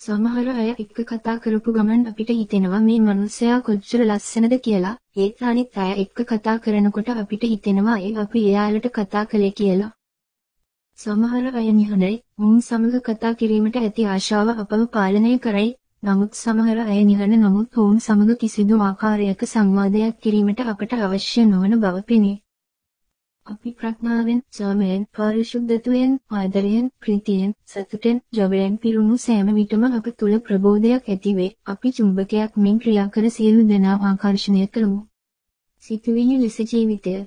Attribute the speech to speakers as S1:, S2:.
S1: සමහර අය එක්ක කතා කරපු ගමන් අපිට හිතෙනවා මේ මනුස්සයා කොච්චර ලස්සනද කියලා. ඒත් අනිත් අය එක්ක කතා කරනකොට අපිට හිතෙනවා ඒ අපි එයාලට කතා කළේ කියලා. සමහර අය නිහඬයි, උන් සමග කතා කිරීමට ඇති ආශාව අපව පාලනය කරයි. නමුත් සමහර අය නිහඬ නමුත් ඔවුන් සමග කිසිදු ආකාරයක සංවාදයක් කිරීමට අපට අවශ්‍ය නොවන බව පෙනේ. අපි ප්‍රඥාවෙන්, සමයෙන්, පරිශුද්ධත්වයෙන්, ආදරයෙන්, ප්‍රීතියෙන්, සතුටෙන්, ජවයෙන් පිරුණු සෑම විටම අප තුළ ප්‍රබෝධයක් ඇතිවේ. අපි චුම්බකයක් මෙන් ක්‍රියා කර සියලු දෙනා ආකර්ෂණය කරමු. සිතුවිලි ලෙස ජීවිතය